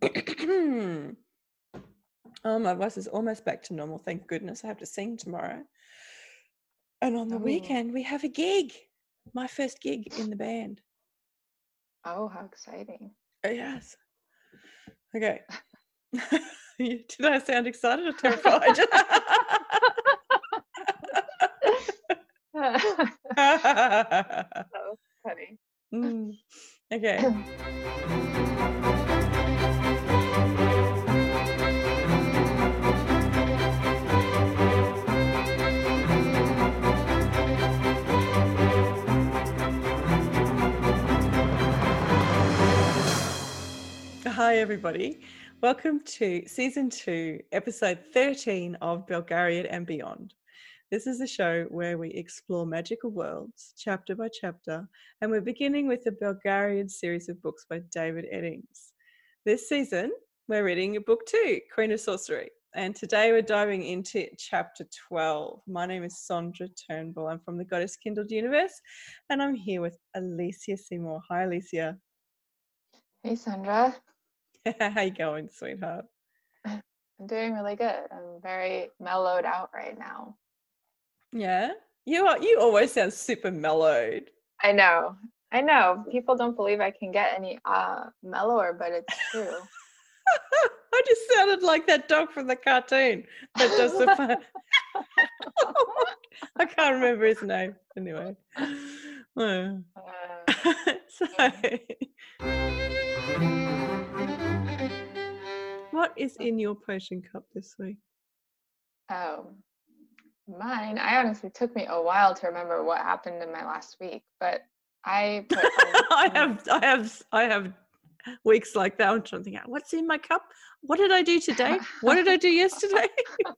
oh, my voice is almost back to normal. Thank goodness. I have to sing tomorrow. And on the Oh. weekend, we have a gig. My first gig in the band. Oh, how exciting. Oh, yes. Okay. Did I sound excited or terrified? that was funny. Mm, Okay. Hi, everybody. Welcome to season two, episode 13 of Belgariad and Beyond. This is a show where we explore magical worlds chapter by chapter, and we're beginning with the Belgariad series of books by David Eddings. This season, we're reading book two, Queen of Sorcery, and today we're diving into chapter 12. My name is Sondra Turnbull. I'm from the Goddess Kindled universe, and I'm here with Alicia Seymour. Hi, Alicia. Hey, Sandra. How you going, sweetheart? I'm doing really good. I'm very mellowed out right now. Yeah, you are. You always sound super mellowed. I know. I know. People don't believe I can get any uh mellower, but it's true. I just sounded like that dog from the cartoon that does the fun. I can't remember his name anyway. Oh. Uh, so, what is in your potion cup this week? oh, mine. I honestly took me a while to remember what happened in my last week, but I put I have, I have, I have weeks like that. I'm trying to think, out what's in my cup? What did I do today? What did I do yesterday?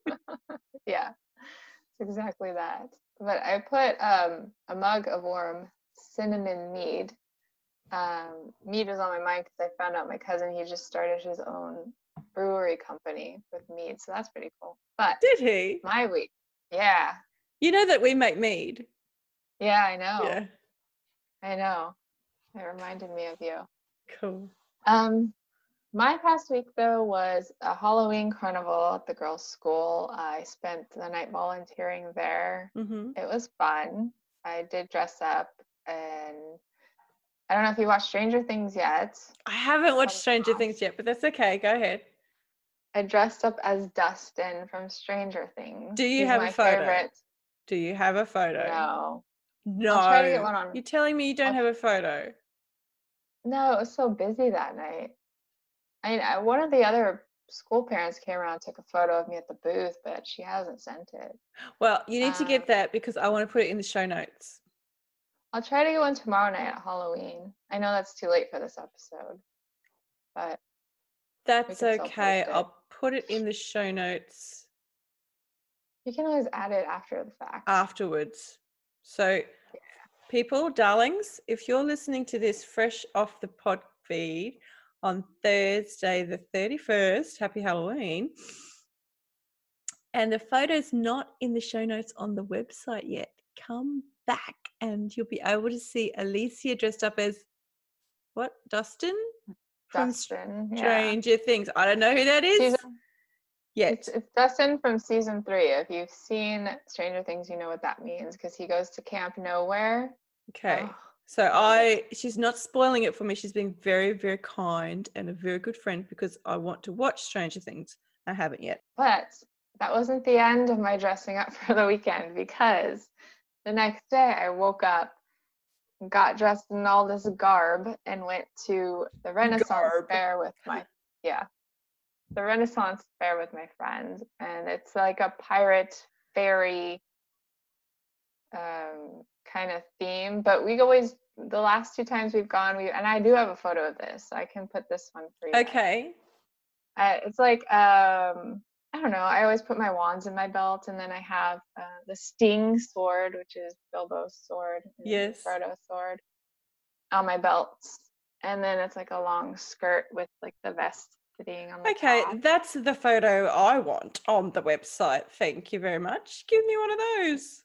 yeah, it's exactly that. But I put um, a mug of warm cinnamon mead. Um, mead was on my mind because I found out my cousin he just started his own brewery company with mead, so that's pretty cool. But Did he? my week, yeah, You know that we make mead. yeah, I know, Yeah, I know. It reminded me of you. cool. Um, my past week though was a Halloween carnival at the girls' school. I spent the night volunteering there. hmm It was fun. I did dress up and I don't know if you watched Stranger Things yet. I haven't watched Stranger. Things yet, but that's okay. Go ahead. I dressed up as Dustin from Stranger Things. Do you He's have a photo? favorite. Do you have a photo? No. No. I'll try to get one on- You're telling me you don't I'll- have a photo? No, it was so busy that night. I mean, I, one of the other school parents came around and took a photo of me at the booth, but she hasn't sent it. Well, you need to Um, get that because I want to put it in the show notes. I'll try to get one tomorrow night at Halloween. I know that's too late for this episode, but That's okay. I'll put it in the show notes you can always add it after the fact. afterwards. So, people, darlings, if you're listening to this fresh off the pod feed on Thursday, the 31st, happy Halloween. And the photo's not in the show notes on the website yet. Come back and you'll be able to see Alicia dressed up as what? Dustin? From Dustin, yeah. Stranger Things. I don't know who that is Season, yet. it's, it's Dustin from season three. If you've seen Stranger Things, you know what that means because he goes to Camp Nowhere. Okay. Oh, So I she's not spoiling it for me. She's being very, very kind and a very good friend because I want to watch Stranger Things. I haven't yet. But that wasn't the end of my dressing up for the weekend because the next day I woke up, got dressed in all this garb, and went to the Renaissance Garb. Fair with my yeah, the Renaissance Fair with my friends, and it's like a pirate fairy um, kind of theme. But we always the last two times we've gone, we and I do have a photo of this. I can put this one for you. Okay. Uh, it's like um, I don't know. I always put my wands in my belt, and then I have uh, the Sting sword, which is Bilbo's sword, and Yes. Frodo's sword, on my belts, and then it's like a long skirt with like the vest sitting on the Okay, top. that's the photo I want on the website. Thank you very much. Give me one of those.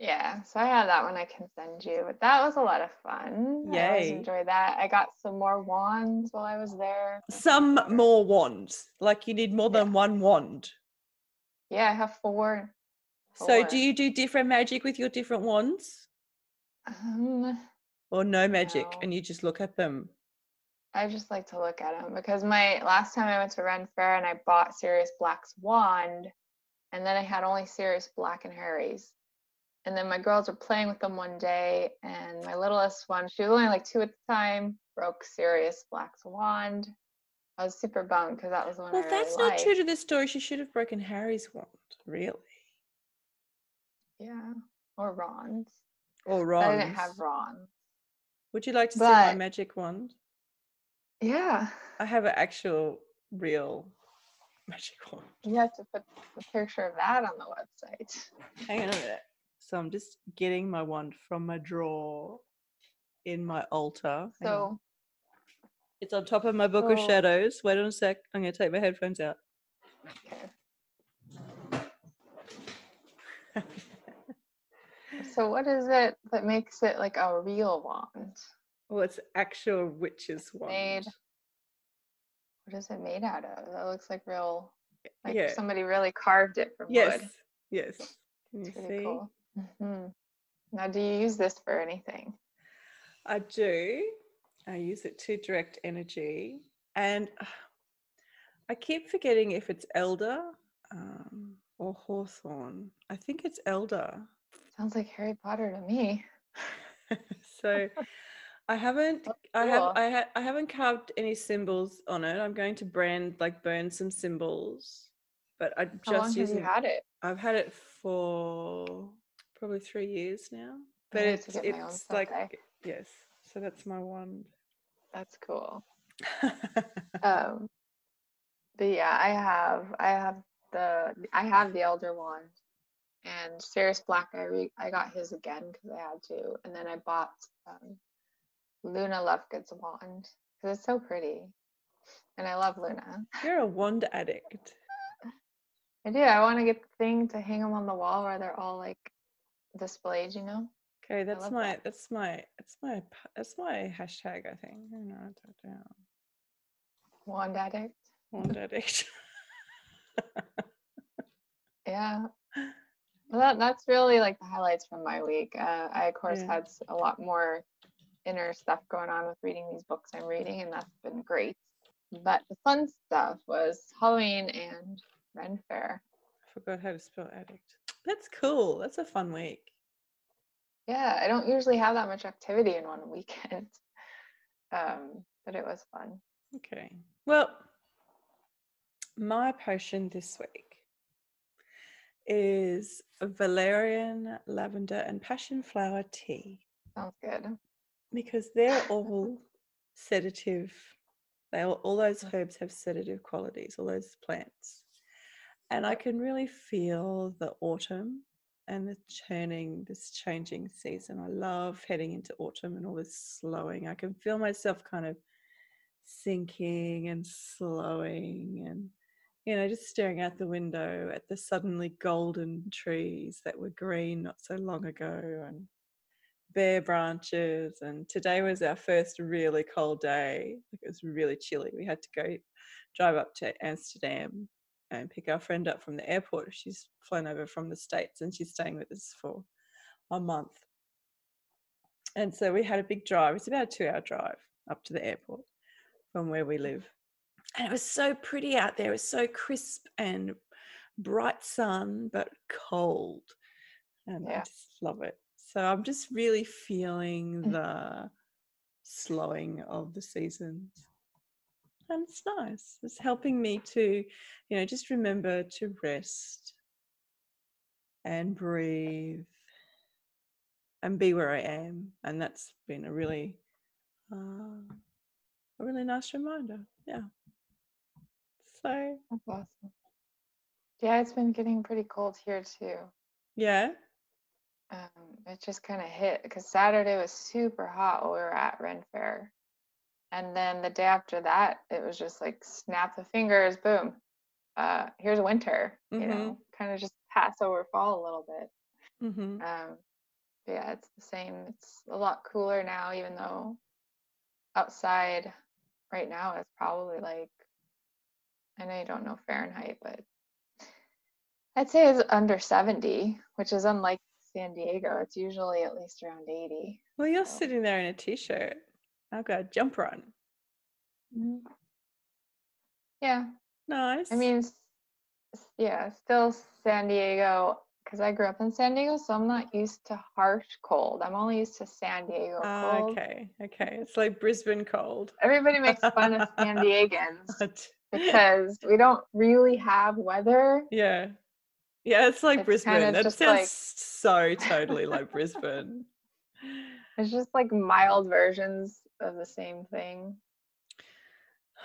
Yeah, so I have that one I can send you, but that was a lot of fun. I always enjoy that. I got some more wands while I was there. Some more wands. Like you need more Yeah. than one wand. Yeah, I have four. So do you do different magic with your different wands? Um, Or no magic No. and you just look at them? I just like to look at them because my last time I went to Ren Fair and I bought Sirius Black's wand, and then I had only Sirius Black and Harry's. And then my girls were playing with them one day, and my littlest one, she was only like two at the time, broke Sirius Black's wand. I was super bummed because that was the one Well, I really that's not liked. true to the story. She should have broken Harry's wand, really. Yeah, or Ron's. Or But I didn't have Ron. Would you like to see my magic wand? Yeah, I have an actual, real magic wand. you have to put a picture of that on the website. Hang on a minute. So I'm just getting my wand from my drawer in my altar. Hang on. So it's on top of my book of oh. shadows. Wait on a sec. I'm going to take my headphones out. okay. So what is it that makes it like a real wand? well, it's actual witch's wand. Made- What is it made out of? That looks like real, like yeah. somebody really carved it from Yes. wood. Yes. Yes. Can you pretty see? cool. Hmm Now, do you use this for anything? I do. I use it to direct energy. And I keep forgetting if it's elder um, or hawthorn. I think it's elder. Sounds like Harry Potter to me. so I haven't That's I have. I, ha- I haven't carved any symbols on it. I'm going to brand like burn some symbols. But I just How long just have using you had it? I've had it for probably three years now. But it's get my own it's like someday. yes. So that's my wand. That's cool. Um, but yeah, I have I have the I have the Elder Wand, and Sirius Black. I re, I got his again because I had to, and then I bought um, Luna Lovegood's wand because it's so pretty, and I love Luna. You're a wand addict. I do. I want to get the thing to hang them on the wall where they're all like displayed. You know. Okay, that's my that. that's my that's my that's my hashtag. I think. I know write that down. Wand addict. Wand addict. Yeah. Well, that, that's really like the highlights from my week. Uh, I, of course, Yeah. had a lot more inner stuff going on with reading these books I'm reading, and that's been great. But the fun stuff was Halloween and Ren Fair. I forgot how to spell addict. That's cool. That's a fun week. Yeah, I don't usually have that much activity in one weekend, um, but it was fun. Okay. Well, my potion this week is valerian, lavender, and passion flower tea Sounds good. because they're all sedative. They all, all those herbs have sedative qualities, all those plants. And I can really feel the autumn and the turning, this changing season. I love heading into autumn and all this slowing. I can feel myself kind of sinking and slowing and you know just staring out the window at the suddenly golden trees that were green not so long ago and bare branches and today was our first really cold day it was really chilly we had to go drive up to amsterdam and pick our friend up from the airport. She's flown over from the states and she's staying with us for a month. And so we had a big drive. It's about a two hour drive up to the airport from where we live. And it was so pretty out there. It was so crisp and bright sun but cold. And i just love it. So i'm just really feeling Mm. the slowing of the seasons and it's nice it's helping me to you know just remember to rest and breathe and be where i am and that's been a really uh, a really nice reminder yeah so That's awesome. Yeah, it's been getting pretty cold here too. yeah Um, it just kind of hit because Saturday was super hot while we were at Ren Fair. And then the day after that, it was just like snap the fingers, boom. Uh, here's winter, you Mhm. know, kind of just pass over fall a little bit. hmm Um, yeah, it's the same. It's a lot cooler now, even though outside right now it's probably like I know you don't know Fahrenheit, but I'd say it's under 70, which is unlike San Diego. It's usually at least around 80. Well, you're So- sitting there in a t-shirt. I've got a jumper on. Yeah, Nice. I mean, yeah, still San Diego because I grew up in San Diego, so I'm not used to harsh cold. I'm only used to San Diego Ah, cold. okay, okay. It's like Brisbane cold. Everybody makes fun of San Diegans because we don't really have weather. yeah, yeah. It's like It's Brisbane. That sounds like- so totally like Brisbane. It's just like mild versions of the same thing.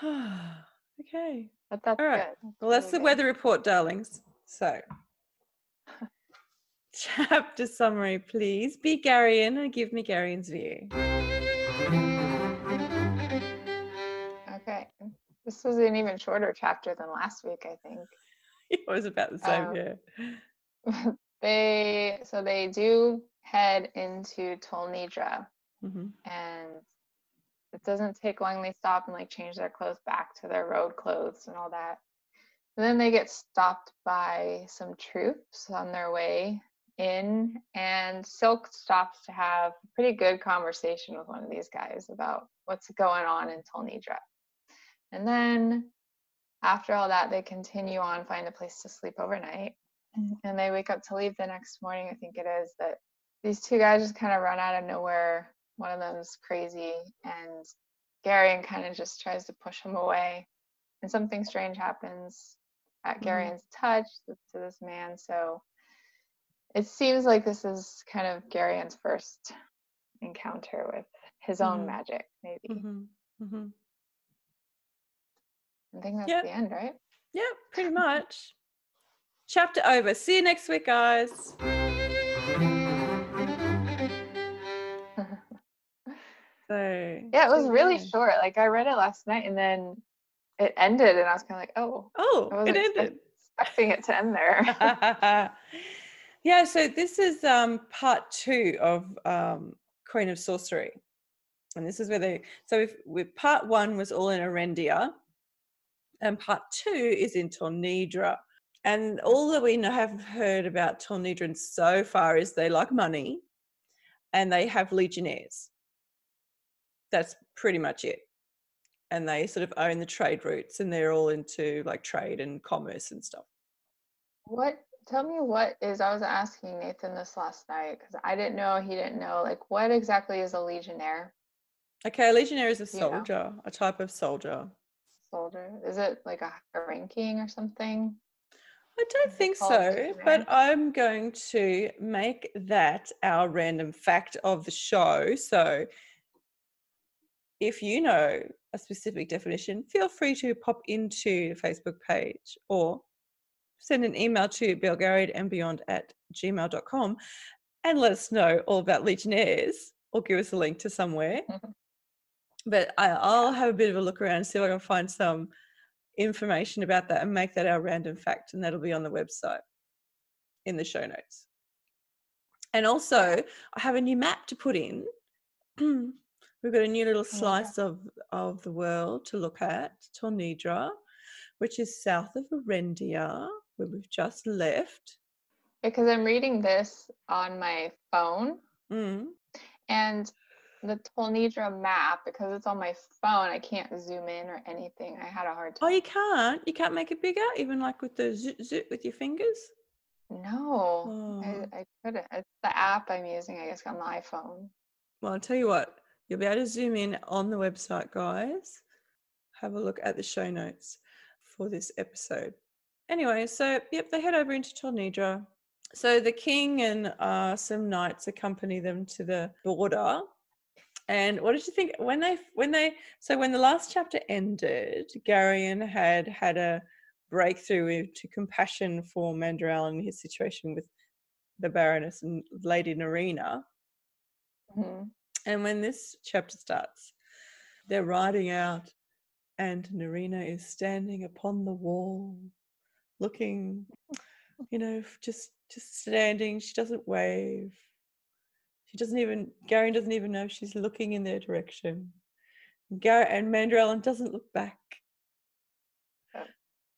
okay. But that's All right. good. Well, that's really the good. weather report, darlings. So, chapter summary, please. Be Garion and give me Garion's view. Okay. This was an even shorter chapter than last week, I think. It was about the same, Um, yeah. they so they do head into Tolnedra hmm and it doesn't take long they stop and like change their clothes back to their road clothes and all that. And then they get stopped by some troops on their way in and silk stops to have a pretty good conversation with one of these guys about what's going on in Tolnedra and then after all that they continue on find a place to sleep overnight. And they wake up to leave the next morning i think it is that these two guys just kind of run out of nowhere one of them's crazy and Garion kind of just tries to push him away and something strange happens at Mhm. Garion's touch to this man so it seems like this is kind of Garion's first encounter with his own Mhm. magic maybe hmm hmm i think that's Yep. the end right Yeah, pretty much. Chapter over. See you next week, guys. So yeah it was really yeah. short like i read it last night and then it ended and i was kind of like oh Oh, I it ended. expecting it to end there yeah, so this is um part two of um Queen of Sorcery. And this is where they so if with part one was all in Arendia, and part two is in Tolnedra. And all that we have heard about Tolnedran so far is they like money and they have legionnaires. That's pretty much it. And they sort of own the trade routes and they're all into like trade and commerce and stuff. What? Tell me what is. I was asking Nathan this last night because I didn't know. He didn't know. Like, what exactly is a legionnaire Okay, a legionnaire is a You know. soldier, a type of soldier. soldier? Is it like a, a ranking or something? I don't think so, but I'm going to make that our random fact of the show. So if you know a specific definition, feel free to pop into the Facebook page or send an email to belgariadandbeyond at gmail.com and let us know all about Legionnaires or give us a link to somewhere. Mm-hmm. but I, I'll have a bit of a look around and see if I can find some information about that and make that our random fact, and that'll be on the website in the show notes. And also, I have a new map to put in. We've got a new little slice of, of the world to look at, Tolnedra, which is south of Arendia, where we've just left. Because I'm reading this on my phone Mm. and the Tolnedra map, because it's on my phone, I can't zoom in or anything. I had a hard time. Oh, you can't? You can't make it bigger, even like with the zoot zoot with your fingers? No, Oh. I, I couldn't. It's the app I'm using, I guess, on the iPhone. Well, I'll tell you what, you'll be able to zoom in on the website, guys. Have a look at the show notes for this episode. Anyway, so yep, they head over into Tolnedra. So the king and uh, some knights accompany them to the border. And what did you think when they when they so when the last chapter ended, Garion had had a breakthrough to compassion for Mandaral and his situation with the Baroness and Lady Nerina. Mhm. And when this chapter starts, they're riding out, and Nerina is standing upon the wall, looking, you know, just just standing. She doesn't wave. She doesn't even Gary doesn't even know she's looking in their direction. Gary and Mandorallen doesn't look back.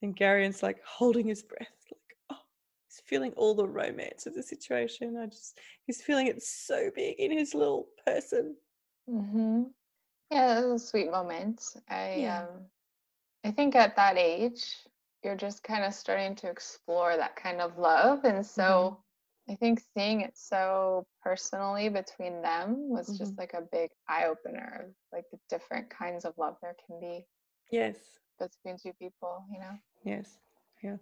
And Garion's like holding his breath, feeling all the romance of the situation. I just he's feeling it so big in his little person. hmm Yeah, that was a sweet moment. I Yeah. um I think at that age, you're just kind of starting to explore that kind of love. And so I think seeing it so personally between them was just Mhm. like a big eye opener of like the different kinds of love there can be Yes. between two people, you know? Yes. Yeah.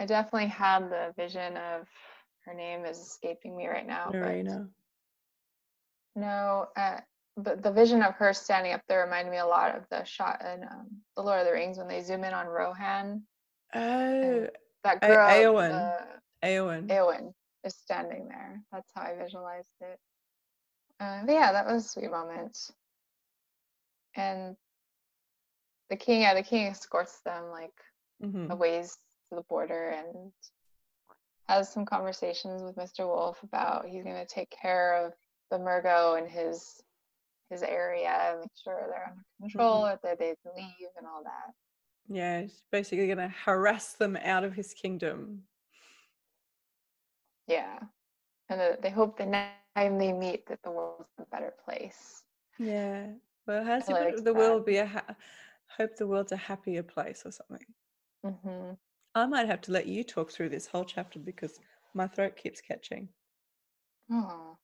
I definitely had the vision of her name is escaping me right now. but- No, uh, but the vision of her standing up there reminded me a lot of the shot in um, The Lord of the Rings when they zoom in on Rohan. Oh, That A- girl, Eowyn. uh, Eowyn. Eowyn, is standing there. That's how I visualized it. Uh, but yeah, that was a sweet moment. And the king, yeah, the king escorts them like Mhm. a ways to the border and has some conversations with Mr. Wolf about he's going to take care of the Murgo and his his area, make sure they're under control, that they leave and all that. Yeah, he's basically going to harass them out of his kingdom. Yeah, and that they hope the next time they meet that the world's a better place. Yeah. Well, how's liked the that. world be a ha- hope the world's a happier place or something? hmm I might have to let you talk through this whole chapter because my throat keeps catching. Oh,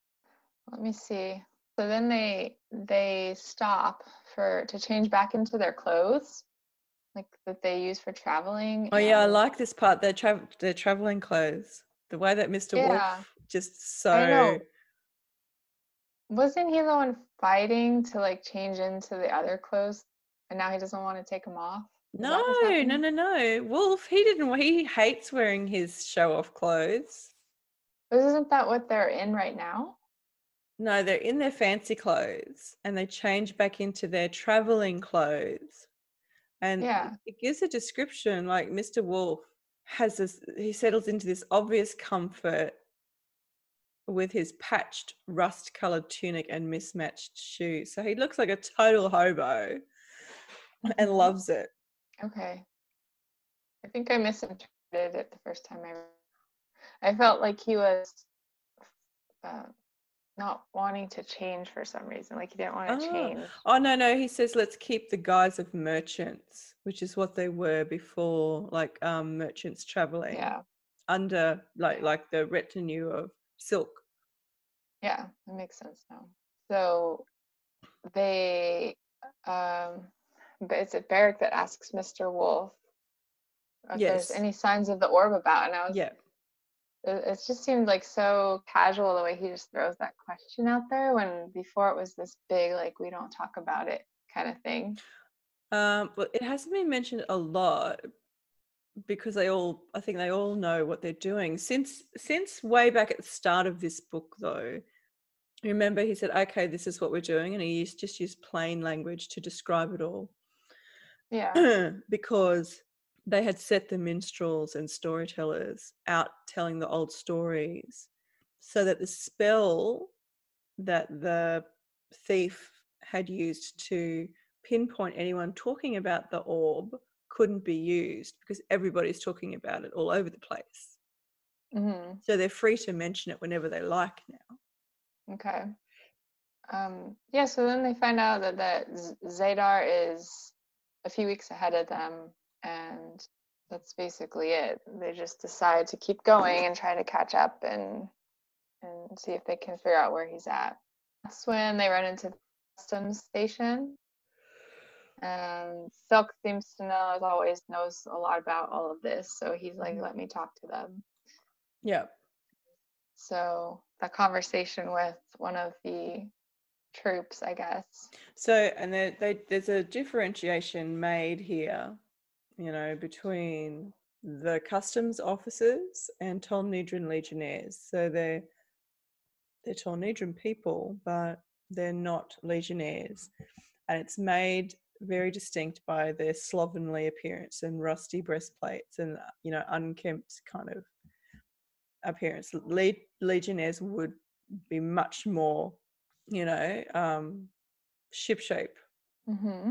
let me see. So then they they stop for to change back into their clothes, like that they use for traveling. Oh yeah, I like this part. They're tra- they're traveling clothes. The way that Mr. Yeah. Wolf just so Wasn't he the one fighting to like change into the other clothes, and now he doesn't want to take them off? No, no, no, no. Wolf, he didn't. He hates wearing his show-off clothes. Isn't that what they're in right now? No, they're in their fancy clothes and they change back into their traveling clothes. And it- Yeah. it gives a description like Mr. Wolf has this, he settles into this obvious comfort with his patched, rust colored tunic and mismatched shoes. So he looks like a total hobo and loves it. Okay. I think I misinterpreted it the first time I. I felt like he was uh, not wanting to change for some reason. Like he didn't want to Ah, change. Oh no, no, he says let's keep the guise of merchants, which is what they were before, like um merchants traveling Yeah. under like like the retinue of silk. Yeah, that makes sense now. So they, um, but it's it Barak that asks Mr. Wolf if Yes. there's any signs of the orb about, and I was, Yeah. it, it just seemed like so casual the way he just throws that question out there when before it was this big like we don't talk about it kind of thing. Um, but it hasn't been mentioned a lot because they all, I think they all know what they're doing. Since since way back at the start of this book, though, remember he said, "Okay, this is what we're doing," and he used, just used plain language to describe it all. Yeah. because they had set the minstrels and storytellers out telling the old stories so that the spell that the thief had used to pinpoint anyone talking about the orb couldn't be used because everybody's talking about it all over the place. hmm So they're free to mention it whenever they like now. Okay. Um, yeah, so then they find out that, that Z- Zedar is a few weeks ahead of them, and that's basically it. They just decide to keep going and try to catch up and and see if they can figure out where he's at. That's when they run into the customs station. And Silk seems to know, as always, knows a lot about all of this. So he's like, let me talk to them. Yeah. So that conversation with one of the troops, I guess. So, and there, they, there's a differentiation made here, you know, between the customs officers and Tolnedran legionnaires. So they're they're Tolnedran people, but they're not legionnaires, and it's made very distinct by their slovenly appearance and rusty breastplates and you know unkempt kind of appearance. Le- legionnaires would be much more, you know, um, ship shape. Mm-hmm.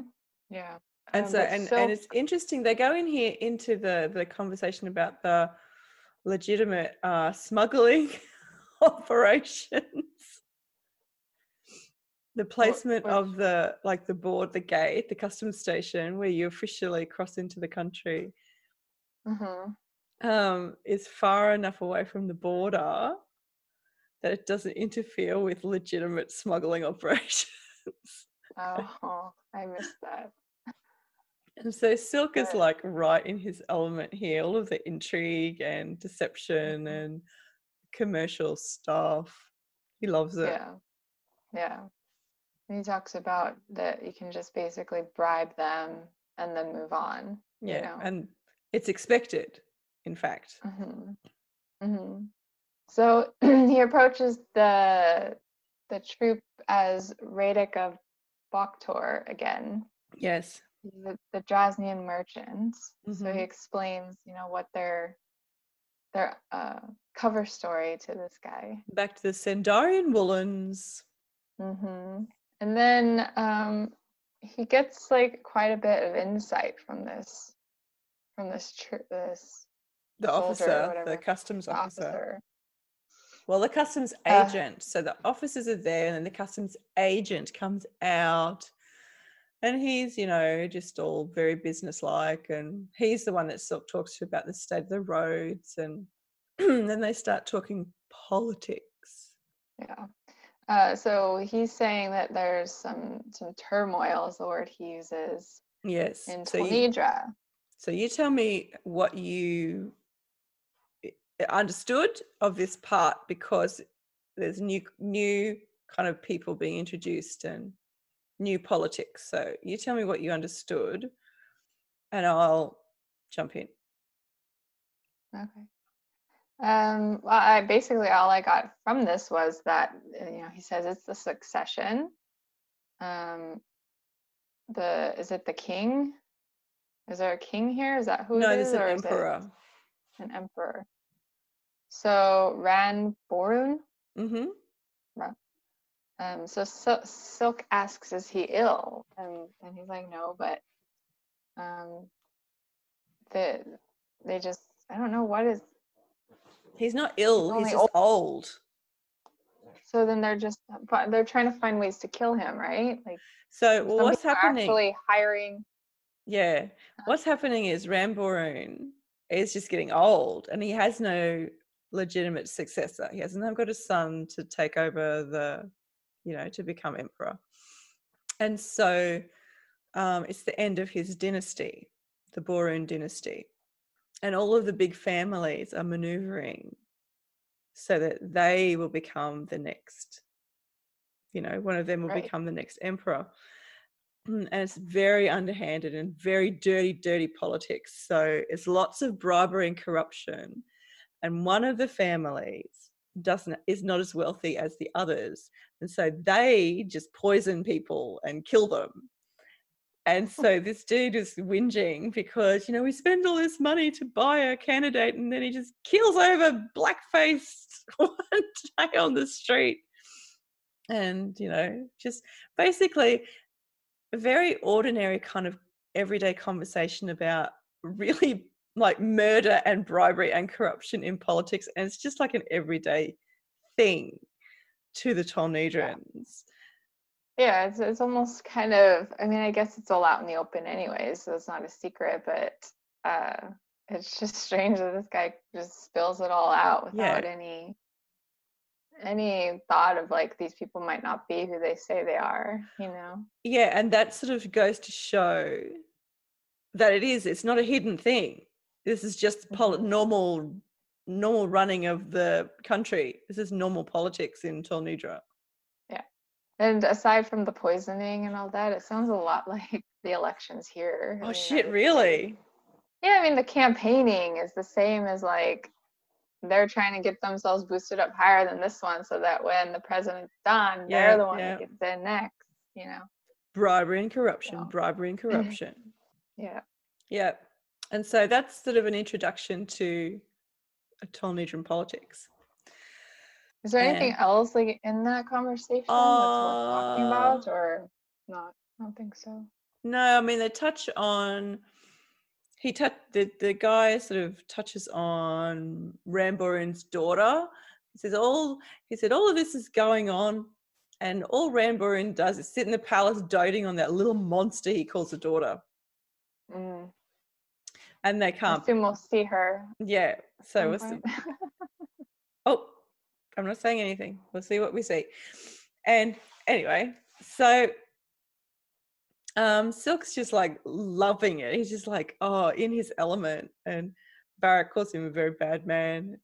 Yeah. And Um, so, and, Silk, and it's interesting. They go in here into the the conversation about the legitimate uh, smuggling operations. The placement which- of the like the board, the gate, the customs station where you officially cross into the country Mhm. um, is far enough away from the border that it doesn't interfere with legitimate smuggling operations. Oh, I missed that. And so Silk is like right in his element here, all of the intrigue and deception Mhm. and commercial stuff. He loves it. Yeah. Yeah. And he talks about that you can just basically bribe them and then move on. you Yeah, know? And it's expected, in fact. hmm hmm So he approaches the the troop as Radek of Boktor again, Yes. the, the Drasnian merchants. So he Mhm. explains, you know, what their their uh, cover story to this guy. Back to the Sendarian woolens. hmm And then um, he gets like quite a bit of insight from this, from this tr- this The officer, the customs officer. officer. Well, the customs Uh, agent. so the officers are there, and then the customs agent comes out, and he's, you know, just all very businesslike, and he's the one that sort of talks to about the state of the roads, and then they start talking politics. Yeah. Uh, so he's saying that there's some some turmoil is the word he uses Yes. in So you, so you tell me what you understood of this part because there's new new kind of people being introduced and new politics. So you tell me what you understood, and I'll jump in. Okay. Um, well, I basically all I got from this was that uh, you know he says it's the succession. Um, the is it the king? Is there a king here? Is that who no, it there's is, an or is it emperor. an emperor? So Ran Borune. Mm-hmm. Um, so Sil- Silk asks, "Is he ill?" And and he's like, "No, but um, the they just I don't know what is He's not ill. He's only just old. So then they're just they're trying to find ways to kill him, right? Like So well, what's happening? Actually hiring. Yeah. What's happening is Ramboron is just getting old and he has no legitimate successor. He hasn't got a son to take over the, you know, to become emperor. And so um, it's the end of his dynasty, the Borune dynasty. And all of the big families are maneuvering so that they will become the next, you know, one of them will Right. become the next emperor. Mm, and it's very underhanded and very dirty, dirty politics. So it's lots of bribery and corruption. And one of the families doesn't is not as wealthy as the others, and so they just poison people and kill them. And oh. so this dude is whinging because you know we spend all this money to buy a candidate, and then he just kills over black-faced one day on the street, and you know just basically a very ordinary kind of everyday conversation about really like murder and bribery and corruption in politics and it's just like an everyday thing to the Tolnedrans. Yeah, it's it's almost kind of I mean, I guess it's all out in the open anyway, so it's not a secret, but uh it's just strange that this guy just spills it all out Yeah. without any any thought of like these people might not be who they say they are, you know? Yeah, and that sort of goes to show that it is it's not a hidden thing. This is just Mhm. normal normal running of the country. This is normal politics in Tolnedra. And aside from the poisoning and all that, it sounds a lot like the elections here. Oh shit, really? Yeah, I mean the campaigning is the same as like they're trying to get themselves boosted up higher than this one so that when the president's done, Yeah, they're the one yeah. that gets in next, you know. Bribery and corruption, So- bribery and corruption. Yeah. Yeah. And so that's sort of an introduction to a Tolnedran politics. Is there anything else like in that conversation that's worth talking Uh, about or not? I don't think so. No, I mean they touch on he touch the, the guy sort of touches on Ramborin's daughter. He says all he said all of this is going on, and all Ramborin does is sit in the palace doting on that little monster he calls a daughter. Mm. And they I can't assume we'll see her. yeah. So we'll see- Oh, I'm not saying anything. We'll see what we see. And anyway, so um Silk's just like loving it. He's just like, oh, in his element. And Barrett calls him a very bad man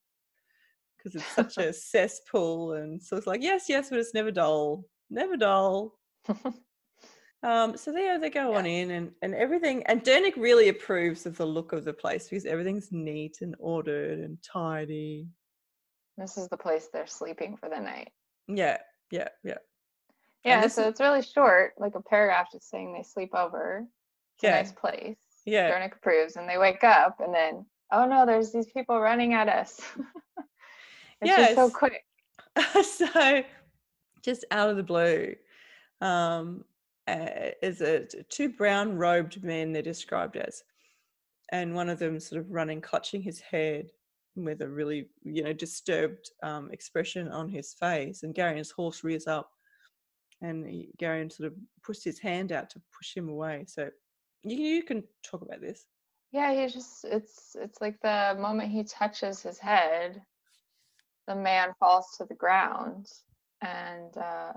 because it's such a cesspool. And Silk's like, yes, yes, but it's never dull. Never dull. Um, so there they go on in and, and everything and Durnik really approves of the look of the place because everything's neat and ordered and tidy. this is the place they're sleeping for the night. Yeah, yeah, yeah. Yeah, so is- it's really short, like a paragraph just saying they sleep over. It's Yeah. a nice place. Yeah. Durnik approves and they wake up and then, oh no, there's these people running at us. it's just so quick. so just out of the blue um uh, is a two brown robed men they're described as and one of them sort of running clutching his head with a really you know disturbed um, expression on his face and Garion's horse rears up and he, Garion sort of pushed his hand out to push him away so you, you can talk about this. Yeah, he just it's it's like the moment he touches his head, the man falls to the ground and uh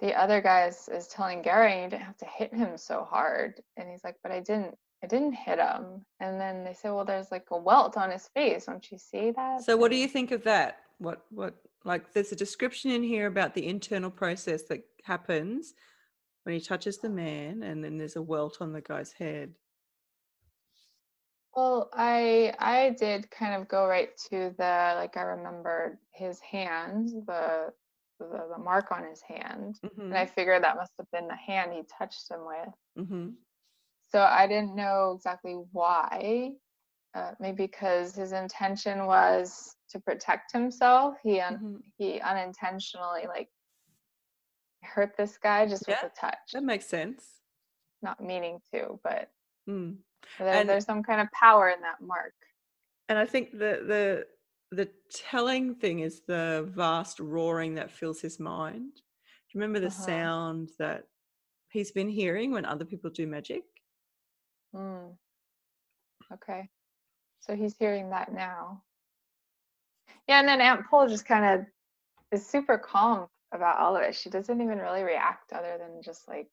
the other guy is, is telling Gary you didn't have to hit him so hard and he's like, But I didn't I didn't hit him and then they say, Well there's like a welt on his face, don't you see that? So what do you think of that? What what like there's a description in here about the internal process that happens when he touches the man and then there's a welt on the guy's head. Well, I I did kind of go right to the like I remembered his hand, the the, the mark on his hand. Mm-hmm. And I figured that must have been the hand he touched him with. mm-hmm. So I didn't know exactly why. Uh, maybe because his intention was to protect himself. He un- Mhm. he unintentionally like hurt this guy just Yeah, with a touch, That makes sense. not meaning to, but Mm. there, And- there's some kind of power in that mark. And I think the the the telling thing is the vast roaring that fills his mind. Do you remember the Uh-huh. sound that he's been hearing when other people do magic? Mm. Okay. So he's hearing that now. Yeah, and then Aunt Pol just kind of is super calm about all of it. She doesn't even really react other than just like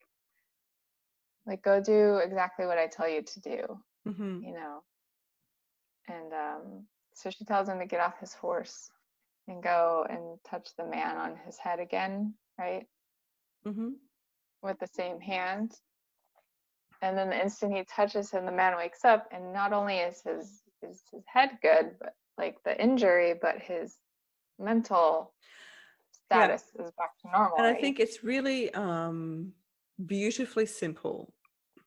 like go do exactly what I tell you to do, Mm-hmm. you know. And um so she tells him to get off his horse and go and touch the man on his head again, right? Mm-hmm. with the same hand. And then the instant he touches him, the man wakes up, and not only is his is his head good, but like the injury, but his mental Yeah. status is back to normal. And I think it's really um, beautifully simple.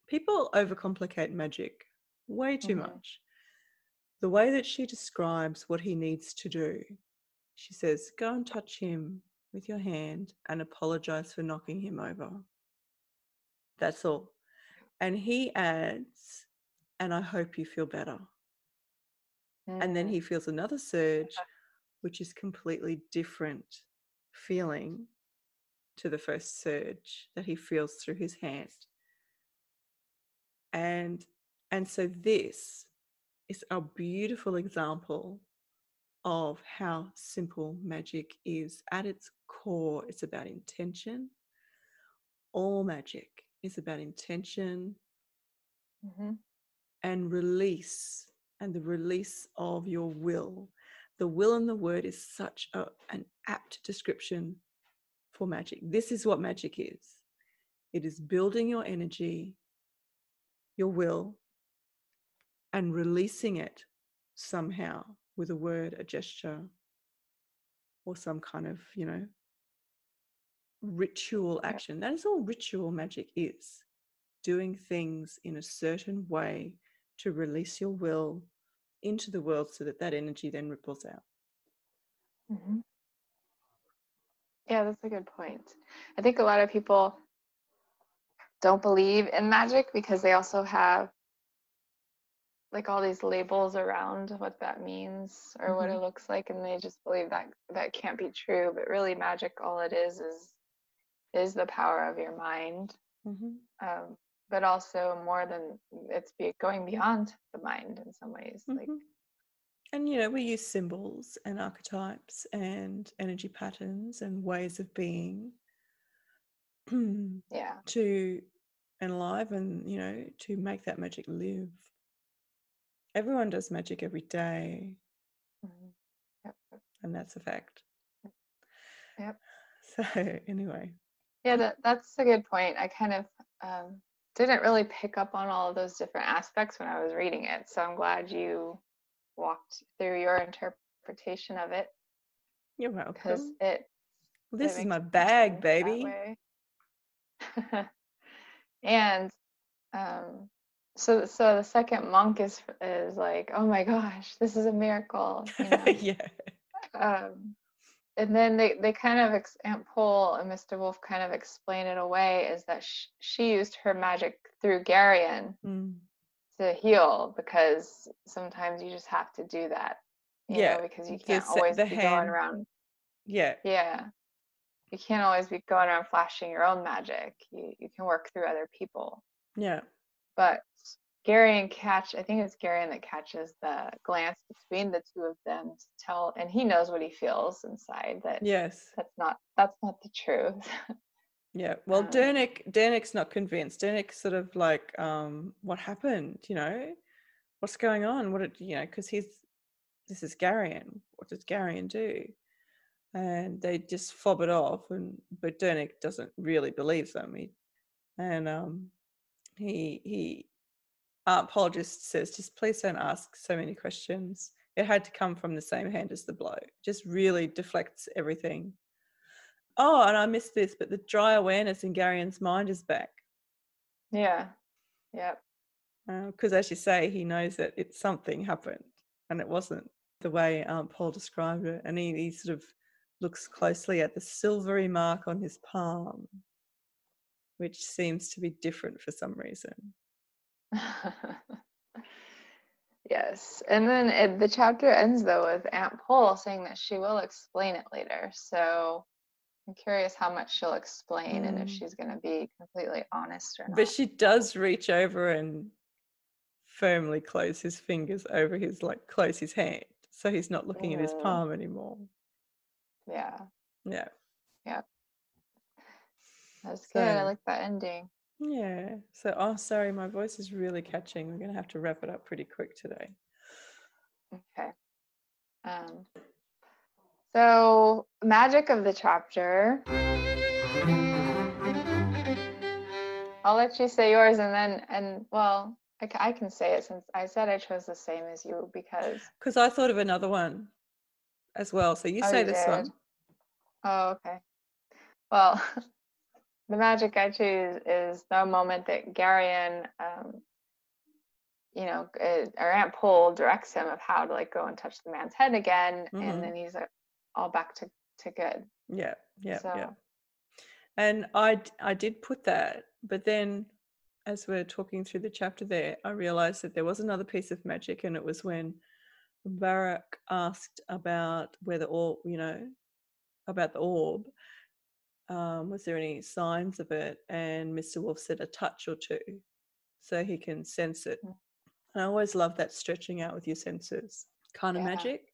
People overcomplicate magic way too Mhm. much. The way that she describes what he needs to do, she says, Go and touch him with your hand and apologize for knocking him over. That's all. And he adds, And I hope you feel better. And then Mm, he feels another surge, which is completely different feeling to the first surge that he feels through his hand. And and so this is a beautiful example of how simple magic is. At its core, it's about intention. All magic is about intention mhm. and release and the release of your will. The will and the word is such a, an apt description for magic. This is what magic is it is building your energy, your will, and releasing it somehow with a word, a gesture, or some kind of, you know, ritual action. That is all ritual magic is doing things in a certain way to release your will into the world so that that energy then ripples out. hmm Yeah, that's a good point. I think a lot of people don't believe in magic because they also have like all these labels around what that means or what Mhm. it looks like and they just believe that that can't be true but really magic all it is is is the power of your mind hmm um, but also more than it's be going beyond the mind in some ways like Mhm. And you know, we use symbols and archetypes and energy patterns and ways of being yeah to enliven, you know, to make that magic live. Everyone does magic every day, Mhm. yep. and that's a fact. Yep. So, anyway, yeah that, that's a good point i kind of um, didn't really pick up on all of those different aspects when i was reading it so i'm glad you walked through your interpretation of it you're because welcome. it Well, it this is my bag, baby. and um, so so the second monk is is like, oh my gosh, this is a miracle, you know. yeah. um, and then they they kind of ex- Aunt Pol and Mr. Wolf kind of explain it away is that sh- she used her magic through Garion Mm. to heal because sometimes you just have to do that, Yeah, know, because you can't always the be hand- going around Yeah. yeah. You can't always be going around flashing your own magic. You you can work through other people. Yeah. But Garion catch I think it's Garion that catches the glance between the two of them to tell and he knows what he feels inside that Yes. that's not that's not the truth. Yeah. Well, Um, Durnik, Durnik's not convinced. Durnik's sort of like, um, what happened? You know, what's going on? What did you know? Because he's this is Garion. What does Garion do? And they just fob it off, and but Durnik doesn't really believe them. He, and um, he he uh, Aunt Pol just says, just please don't ask so many questions. It had to come from the same hand as the blow. Just really deflects everything. Oh, and I missed this, but the dry awareness in Garion's mind is back. yeah. yeah uh, Because as you say, he knows that it's something happened and it wasn't the way Aunt Pol described it. And he, he sort of looks closely at the silvery mark on his palm, which seems to be different for some reason. yes. And then it, the chapter ends though with Aunt Pol saying that she will explain it later. So I'm curious how much she'll explain and if Mm. she's going to be completely honest or not. But she does reach over and firmly close his fingers over his, like, close his hand. So he's not looking at his Mhm. palm anymore. Yeah. Yeah, Yeah. That's good. I like that ending. Yeah. So, oh, sorry, my voice is really catching. We're going to have to wrap it up pretty quick today. Okay. Um, so, magic of the chapter. I'll let you say yours and then, and well, I, I can say it since I said I chose the same as you because. Because I thought of another one as well. So you Oh, say you this did? one. Oh, okay. Well, the magic I choose is the moment that Garion, um, you know, uh, or Aunt Pol directs him of how to like go and touch the man's head again, Mhm. and then he's like, all back to, to good. Yeah. Yeah. Yeah. So- I I, d- I did put that, but then as we're talking through the chapter there, I realized that there was another piece of magic, and it was when Barak asked about whether or you know about the orb. Um, was there any signs of it? And Mr. Wolf said a touch or two, so he can sense it. Mm. And I always love that stretching out with your senses kind of Yeah. magic.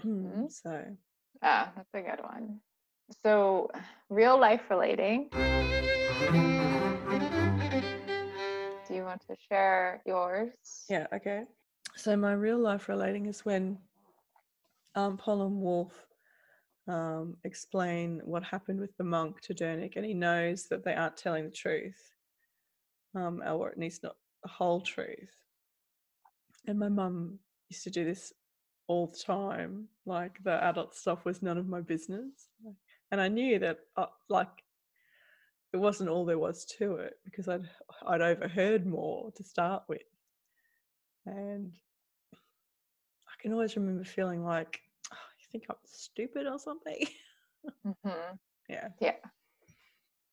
Mhm. So Ah, that's a good one. So, real life relating. Do you want to share yours? Yeah, okay. So my real life relating is when um, Pol and Wolf um, explain what happened with the monk to Durnik, and he knows that they aren't telling the truth, um, or at least not the whole truth. And my mum used to do this all the time. Like the adult stuff was none of my business, and I knew that, uh, like, it wasn't all there was to it because I'd I'd overheard more to start with, and I can always remember feeling like, think I'm stupid or something. hmm yeah. Yeah.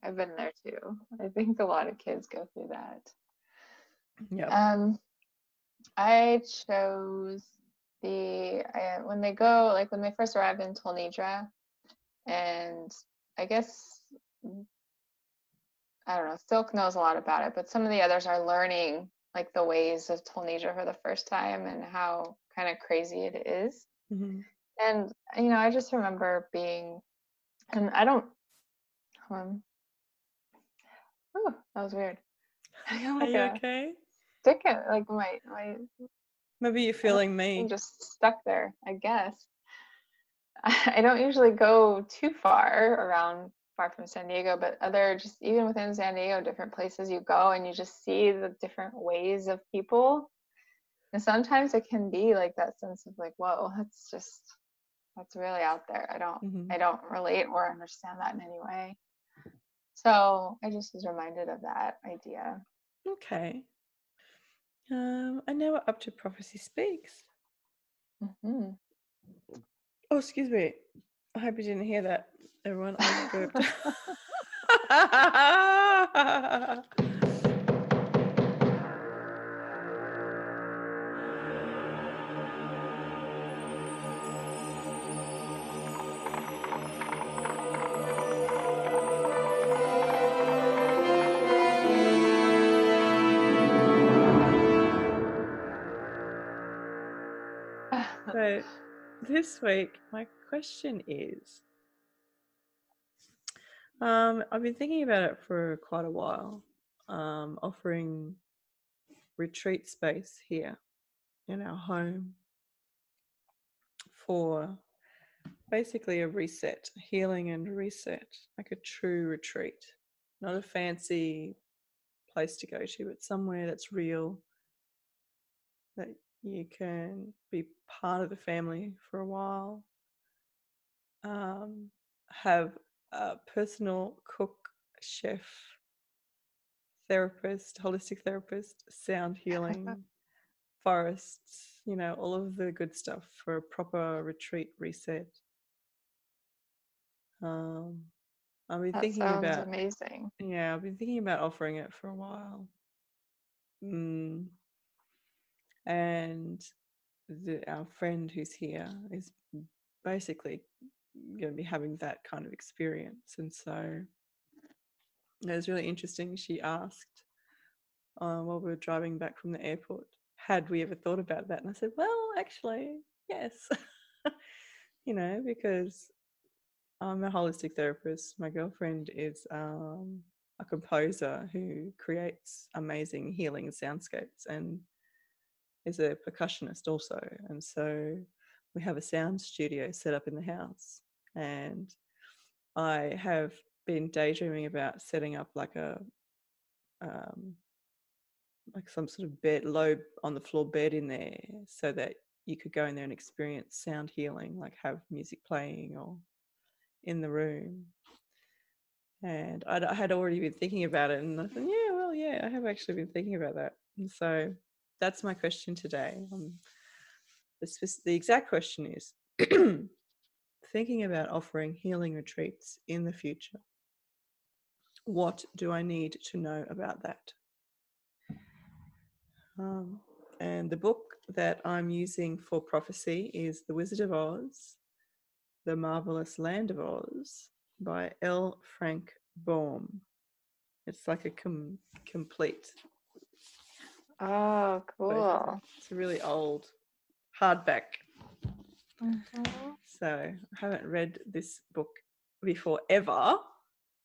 I've been there too. I think a lot of kids go through that. Yeah. Um, I chose the I, when they go like when they first arrive in Tolnedra, and I guess mm, I don't know. Silk knows a lot about it, but some of the others are learning like the ways of Tolnedra for the first time and how kind of crazy it is. Mhm. And you know, I just remember being, and I don't. Um, oh, that was weird. Are like you okay? stick in like my my Maybe you're feeling I'm me. just stuck there, I guess. I don't usually go too far around far from San Diego, but other just even within San Diego, different places you go and you just see the different ways of people. And sometimes it can be like that sense of like, whoa, that's just that's really out there. I don't Mhm. I don't relate or understand that in any way. So I just was reminded of that idea. Okay. Um, and now we're up to prophecy speaks. hmm Oh, excuse me. I hope you didn't hear that, everyone. I so this week, my question is um, I've been thinking about it for quite a while, um, offering retreat space here in our home for basically a reset, healing and reset, like a true retreat, not a fancy place to go to, but somewhere that's real, that you can be part of the family for a while, um, have a personal cook, chef, therapist, holistic therapist, sound healing, forests, you know, all of the good stuff for a proper retreat reset. Um, I've been That thinking about amazing. yeah, I've been thinking about offering it for a while. Mm. And the, our friend who's here is basically going to be having that kind of experience. And so it was really interesting. She asked uh, while we were driving back from the airport, had we ever thought about that? And I said, well, actually, yes. you know, because I'm a holistic therapist. My girlfriend is um, a composer who creates amazing healing soundscapes and is a percussionist also. And so we have a sound studio set up in the house. And I have been daydreaming about setting up like a um, like some sort of bed, low on the floor bed in there, so that you could go in there and experience sound healing, like have music playing or in the room. And I'd, I had already been thinking about it, and I thought, yeah, well, yeah, I have actually been thinking about that. And so that's my question today. Um, the, the exact question is thinking about offering healing retreats in the future. What do I need to know about that? Um, and the book that I'm using for prophecy is The Wizard of Oz, The Marvelous Land of Oz by L. Frank Baum. It's like a com- complete, Oh, what is it? cool. it's a really old hardback. Mhm. So I haven't read this book before ever.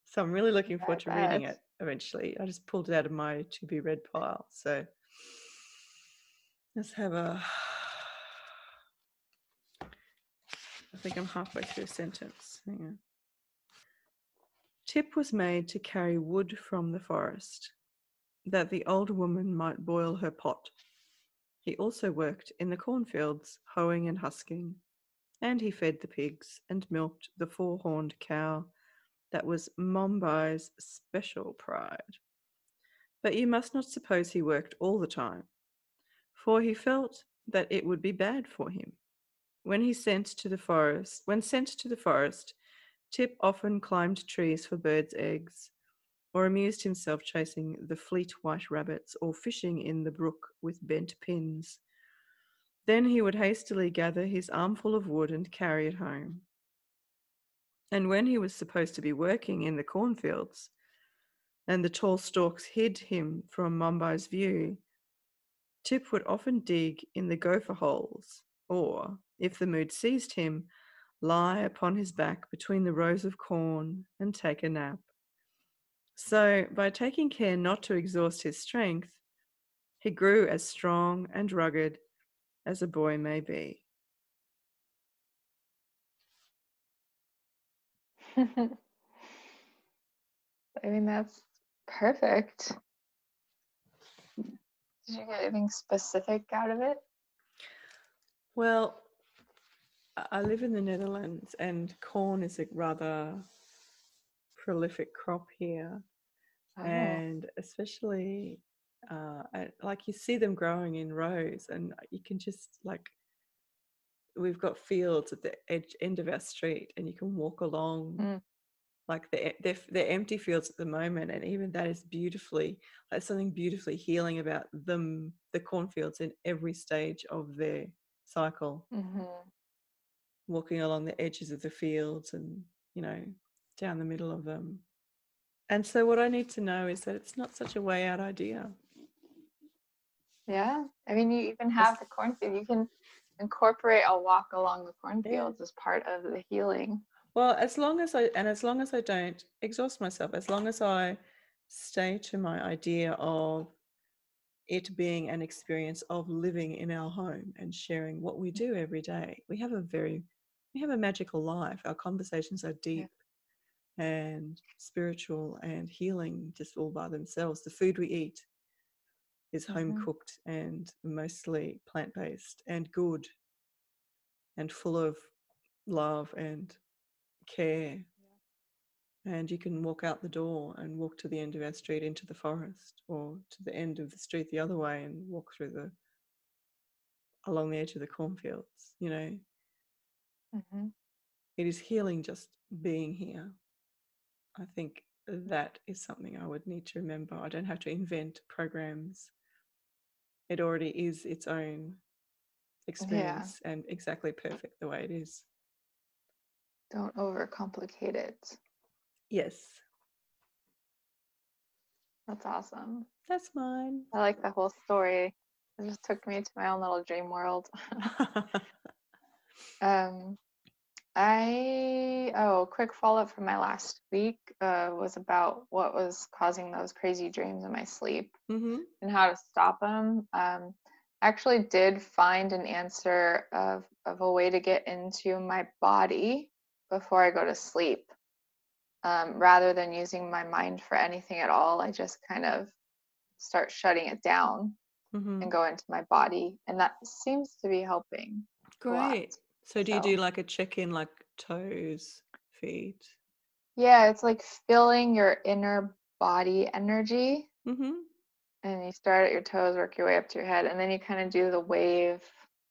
So I'm really looking forward to reading it eventually. I just pulled it out of my to be read pile. So let's have a. I think I'm halfway through a sentence. Hang on. Tip was made to carry wood from the forest, that the old woman might boil her pot. He also worked in the cornfields, hoeing and husking, and he fed the pigs and milked the four horned cow that was Mombi's special pride. But you must not suppose he worked all the time, for he felt that it would be bad for him. when he sent to the forest, when sent to the forest, Tip often climbed trees for birds' eggs, or amused himself chasing the fleet white rabbits or fishing in the brook with bent pins. Then he would hastily gather his armful of wood and carry it home. And when he was supposed to be working in the cornfields, and the tall stalks hid him from Mombi's view, Tip would often dig in the gopher holes, or, if the mood seized him, lie upon his back between the rows of corn and take a nap. So, by taking care not to exhaust his strength, he grew as strong and rugged as a boy may be. I mean, that's perfect. Did you get anything specific out of it? Well, I live in the Netherlands and corn is a rather prolific crop here. Oh. And especially uh, like you see them growing in rows and you can just like we've got fields at the edge end of our street and you can walk along mm. like they're, they're, they're empty fields at the moment and even that is beautifully there's something beautifully healing about them the cornfields in every stage of their cycle mm-hmm. walking along the edges of the fields and you know down the middle of them and so what i need to know is that it's not such a way out idea yeah i mean you even have the cornfield you can incorporate a walk along the cornfields yeah. as part of the healing. Well, as long as I and as long as I don't exhaust myself, as long as I stay to my idea of it being an experience of living in our home and sharing what we do every day. We have a very we have a magical life. Our conversations are deep yeah. And spiritual and healing just all by themselves. The food we eat is home mm-hmm. cooked and mostly plant based and good and full of love and care. And you can walk out the door and walk to the end of our street into the forest or to the end of the street the other way and walk through the along the edge of the cornfields, you know. Mm-hmm. It is healing just being here. I think that is something I would need to remember. I don't have to invent programs it already is its own experience yeah. and exactly perfect the way it is. Don't overcomplicate it. Yes. That's awesome. That's mine. I like the whole story. It just took me to my own little dream world. um, I oh, quick follow up from my last week uh, was about what was causing those crazy dreams in my sleep mm-hmm. and how to stop them. Um, I actually did find an answer of of a way to get into my body before I go to sleep, um, rather than using my mind for anything at all. I just kind of start shutting it down mm-hmm. and go into my body, and that seems to be helping. Great. So do you do like a check in, like toes, feet? Yeah, it's like feeling your inner body energy. Mm-hmm. And you start at your toes, work your way up to your head, and then you kind of do the wave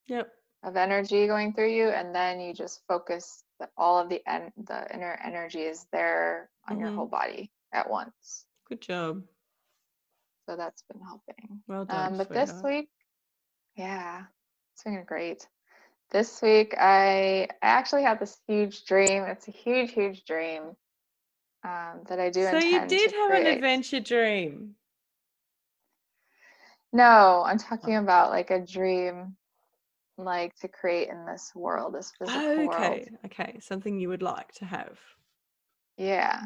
yep. of energy going through you, and then you just focus that all of the en- the inner energy is there on mm-hmm. your whole body at once. Good job. So that's been helping. Well done. Um, but this week, yeah, it's been great this week I, I actually had this huge dream. It's a huge, huge dream um, that I do. So you did have create. an adventure dream. No, I'm talking about like a dream, like to create in this world, this physical oh, okay. world. Okay, something you would like to have. Yeah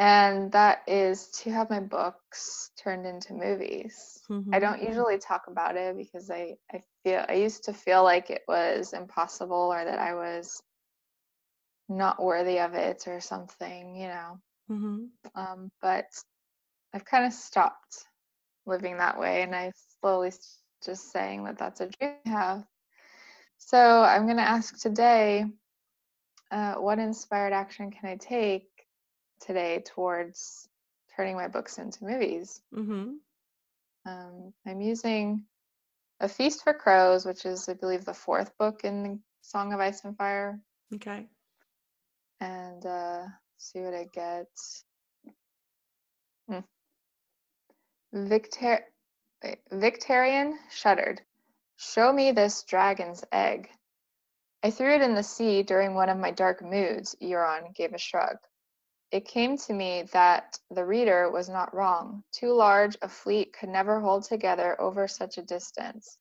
and that is to have my books turned into movies. Mm-hmm. I don't usually talk about it because I, I feel I used to feel like it was impossible or that I was not worthy of it or something, you know. Mm-hmm. Um, but I've kind of stopped living that way, and I slowly just saying that that's a dream I have. So I'm going to ask today, uh, what inspired action can I take today towards turning my books into movies. Mm-hmm. Um, I'm using A Feast for Crows, which is, I believe, the fourth book in the Song of Ice and Fire Okay. and uh, see what I get. Hmm. Victor- wait, Victarion shuddered. Show me this dragon's egg. I threw it in the sea during one of my dark moods, Euron gave a shrug. It came to me that the reader was not wrong. Too large a fleet could never hold together over such a distance.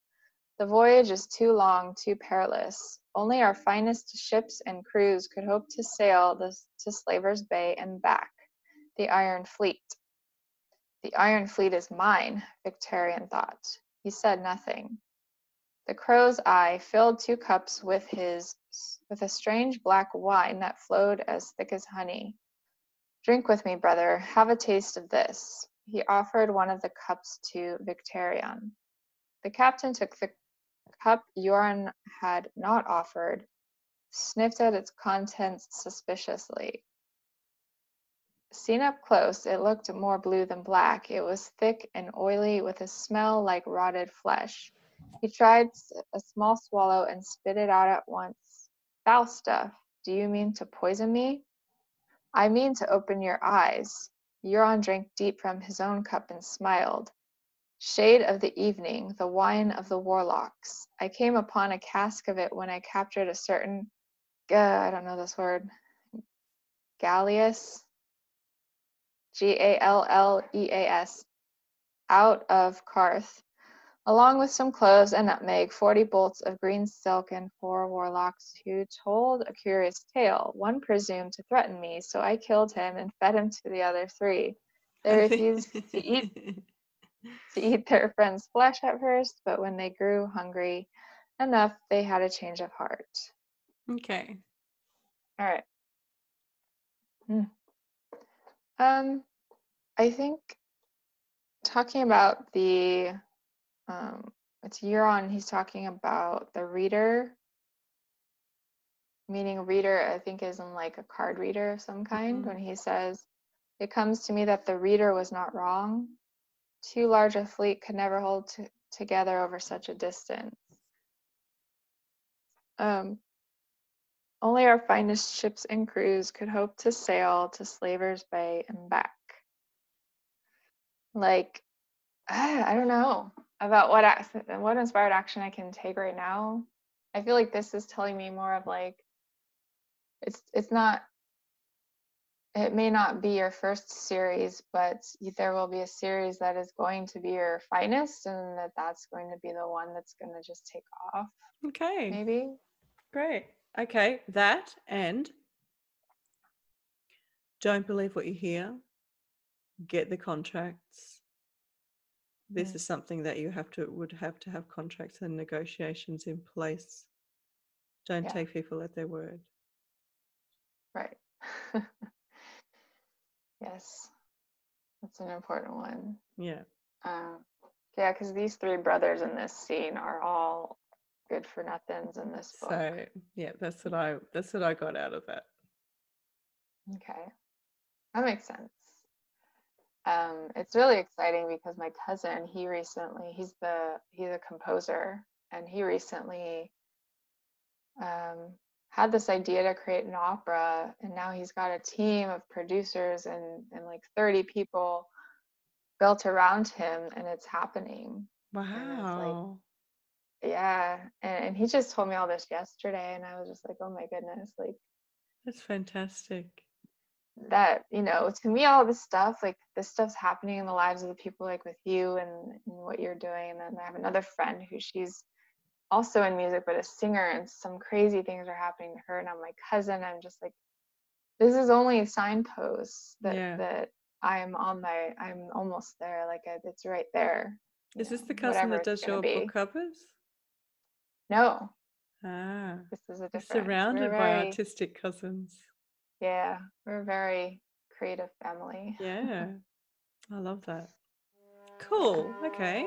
The voyage is too long, too perilous. Only our finest ships and crews could hope to sail this, to Slaver's Bay and back. The Iron Fleet. The Iron Fleet is mine, Victarion thought. He said nothing. The crow's eye filled two cups with his with a strange black wine that flowed as thick as honey. Drink with me, brother. Have a taste of this. He offered one of the cups to Victarion. The captain took the cup Euron had not offered, sniffed at its contents suspiciously. Seen up close, it looked more blue than black. It was thick and oily with a smell like rotted flesh. He tried a small swallow and spit it out at once. Foul stuff. Do you mean to poison me? I mean to open your eyes. Euron drank deep from his own cup and smiled. Shade of the evening, the wine of the warlocks. I came upon a cask of it when I captured a certain, uh, I don't know this word, Gallius, G A L L E A S, out of Qarth, along with some cloves and nutmeg, forty bolts of green silk, and four warlocks who told a curious tale. One presumed to threaten me, so I killed him and fed him to the other three. They refused to eat to eat their friend's flesh at first, but when they grew hungry enough, they had a change of heart. Okay. All right. Hmm. Um, I think talking about the um, it's Euron. He's talking about the reader, meaning reader. I think is in like a card reader of some kind. Mhm. When he says, "It comes to me that the reader was not wrong. Too large a fleet could never hold t- together over such a distance. Um, only our finest ships and crews could hope to sail to Slaver's Bay and back. Like, I I don't know about what ac- what inspired action I can take right now. I feel like this is telling me more of like, it's it's not. It may not be your first series, but there will be a series that is going to be your finest, and that that's going to be the one that's going to just take off. Okay. Maybe. Great. Okay. That and don't believe what you hear. Get the contracts. This is something that you have to would have to have contracts and negotiations in place. Don't Yeah. take people at their word. Right. yes, that's an important one. Yeah. Um, yeah, because these three brothers in this scene are all good for nothings in this book. So yeah, that's what I that's what I got out of that. Okay, that makes sense. Um, it's really exciting because my cousin, he recently, he's the he's a composer, and he recently um, had this idea to create an opera, and now he's got a team of producers and and like 30 people built around him, and it's happening. like- Wow. Yeah, and, and he just told me all this yesterday, and I was just like, oh my goodness, like That's fantastic. That, you know, to me, all this stuff, like this stuff's happening in the lives of the people, like with you and, and what you're doing. And then I have another friend who she's also in music, but a singer, and some crazy things are happening to her. And I'm my cousin. I'm just like, this is only signposts that Yeah. that I'm on my, I'm almost there. Like I, it's right there is Is this the cousin that does your be. book covers? No, Ah, this is a different. surrounded by artistic cousins. Yeah, we're a very creative family. Yeah, I love that. Cool. Okay.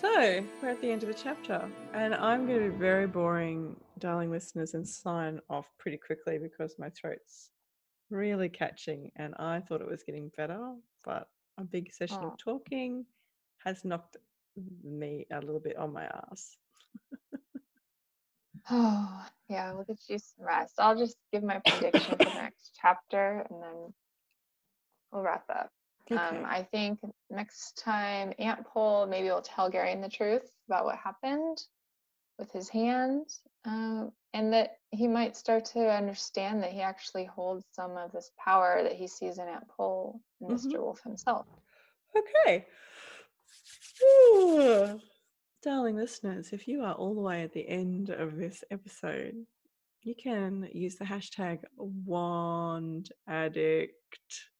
So, we're at the end of the chapter, and I'm going to be very boring, darling listeners, and sign off pretty quickly because my throat's really catching, and I thought it was getting better, but a big session Oh. of talking has knocked me a little bit on my ass. Oh, yeah, we'll get you some rest. I'll just give my prediction for the next chapter and then we'll wrap up. Okay. Um, I think next time Aunt Pol maybe will tell Garion the truth about what happened with his hand, um, and that he might start to understand that he actually holds some of this power that he sees in Aunt Pol and Mhm. Mr. Wolf himself. Okay. Ooh. Darling listeners, if you are all the way at the end of this episode, you can use the hashtag wand addict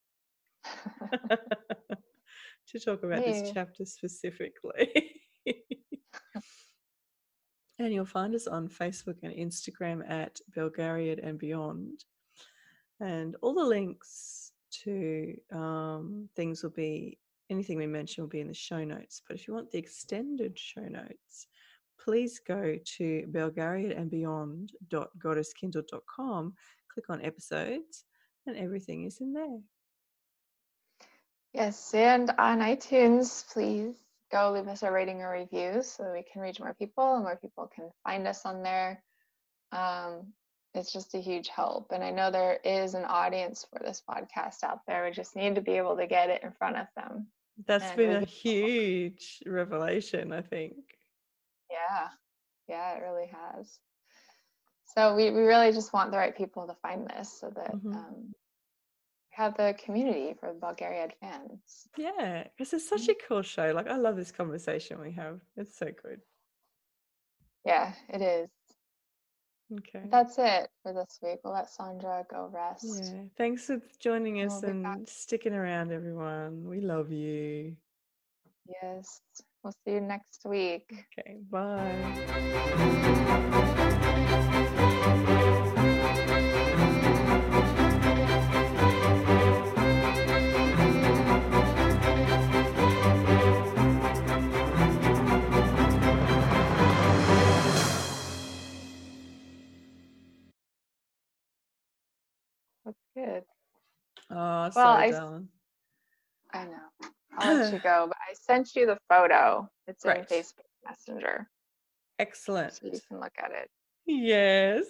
to talk about this chapter specifically. and you'll find us on Facebook and Instagram at Belgariad and Beyond. And all the links to um, things will be, anything we mention will be in the show notes. But if you want the extended show notes, please go to belgariadandbeyond.goddesskindle.com, click on episodes, and everything is in there. Yes, and on iTunes, please go leave us a rating or review so we can reach more people and more people can find us on there. Um, it's just a huge help. And I know there is an audience for this podcast out there. We just need to be able to get it in front of them. That's And been a huge revelation, I think. Yeah, yeah, it really has. So we, we really just want the right people to find this so that Mhm. um, have the community for the Belgariad fans. Yeah, this is such mm-hmm. a cool show. Like, I love this conversation we have. It's so good. Yeah, it is. Okay. That's it for this week. We'll let Sandra go rest. Yeah. Thanks for joining us We'll back. and sticking around, everyone. We love you. Yes. We'll see you next week. Okay. Bye. Good. Oh, Well, sorry, I darling. I know. I'll let you go, but I sent you the photo. It's Great. in Facebook Messenger, Excellent. so you can look at it. Yes.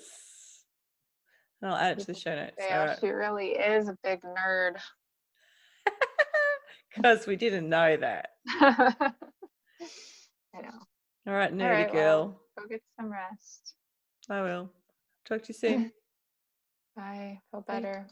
And I'll add it to the show notes. All oh, right. she really is a big nerd. Because we didn't know that. I know. All right, nerdy right, girl. well. Go get some rest. I will. Talk to you soon. Bye. Feel better.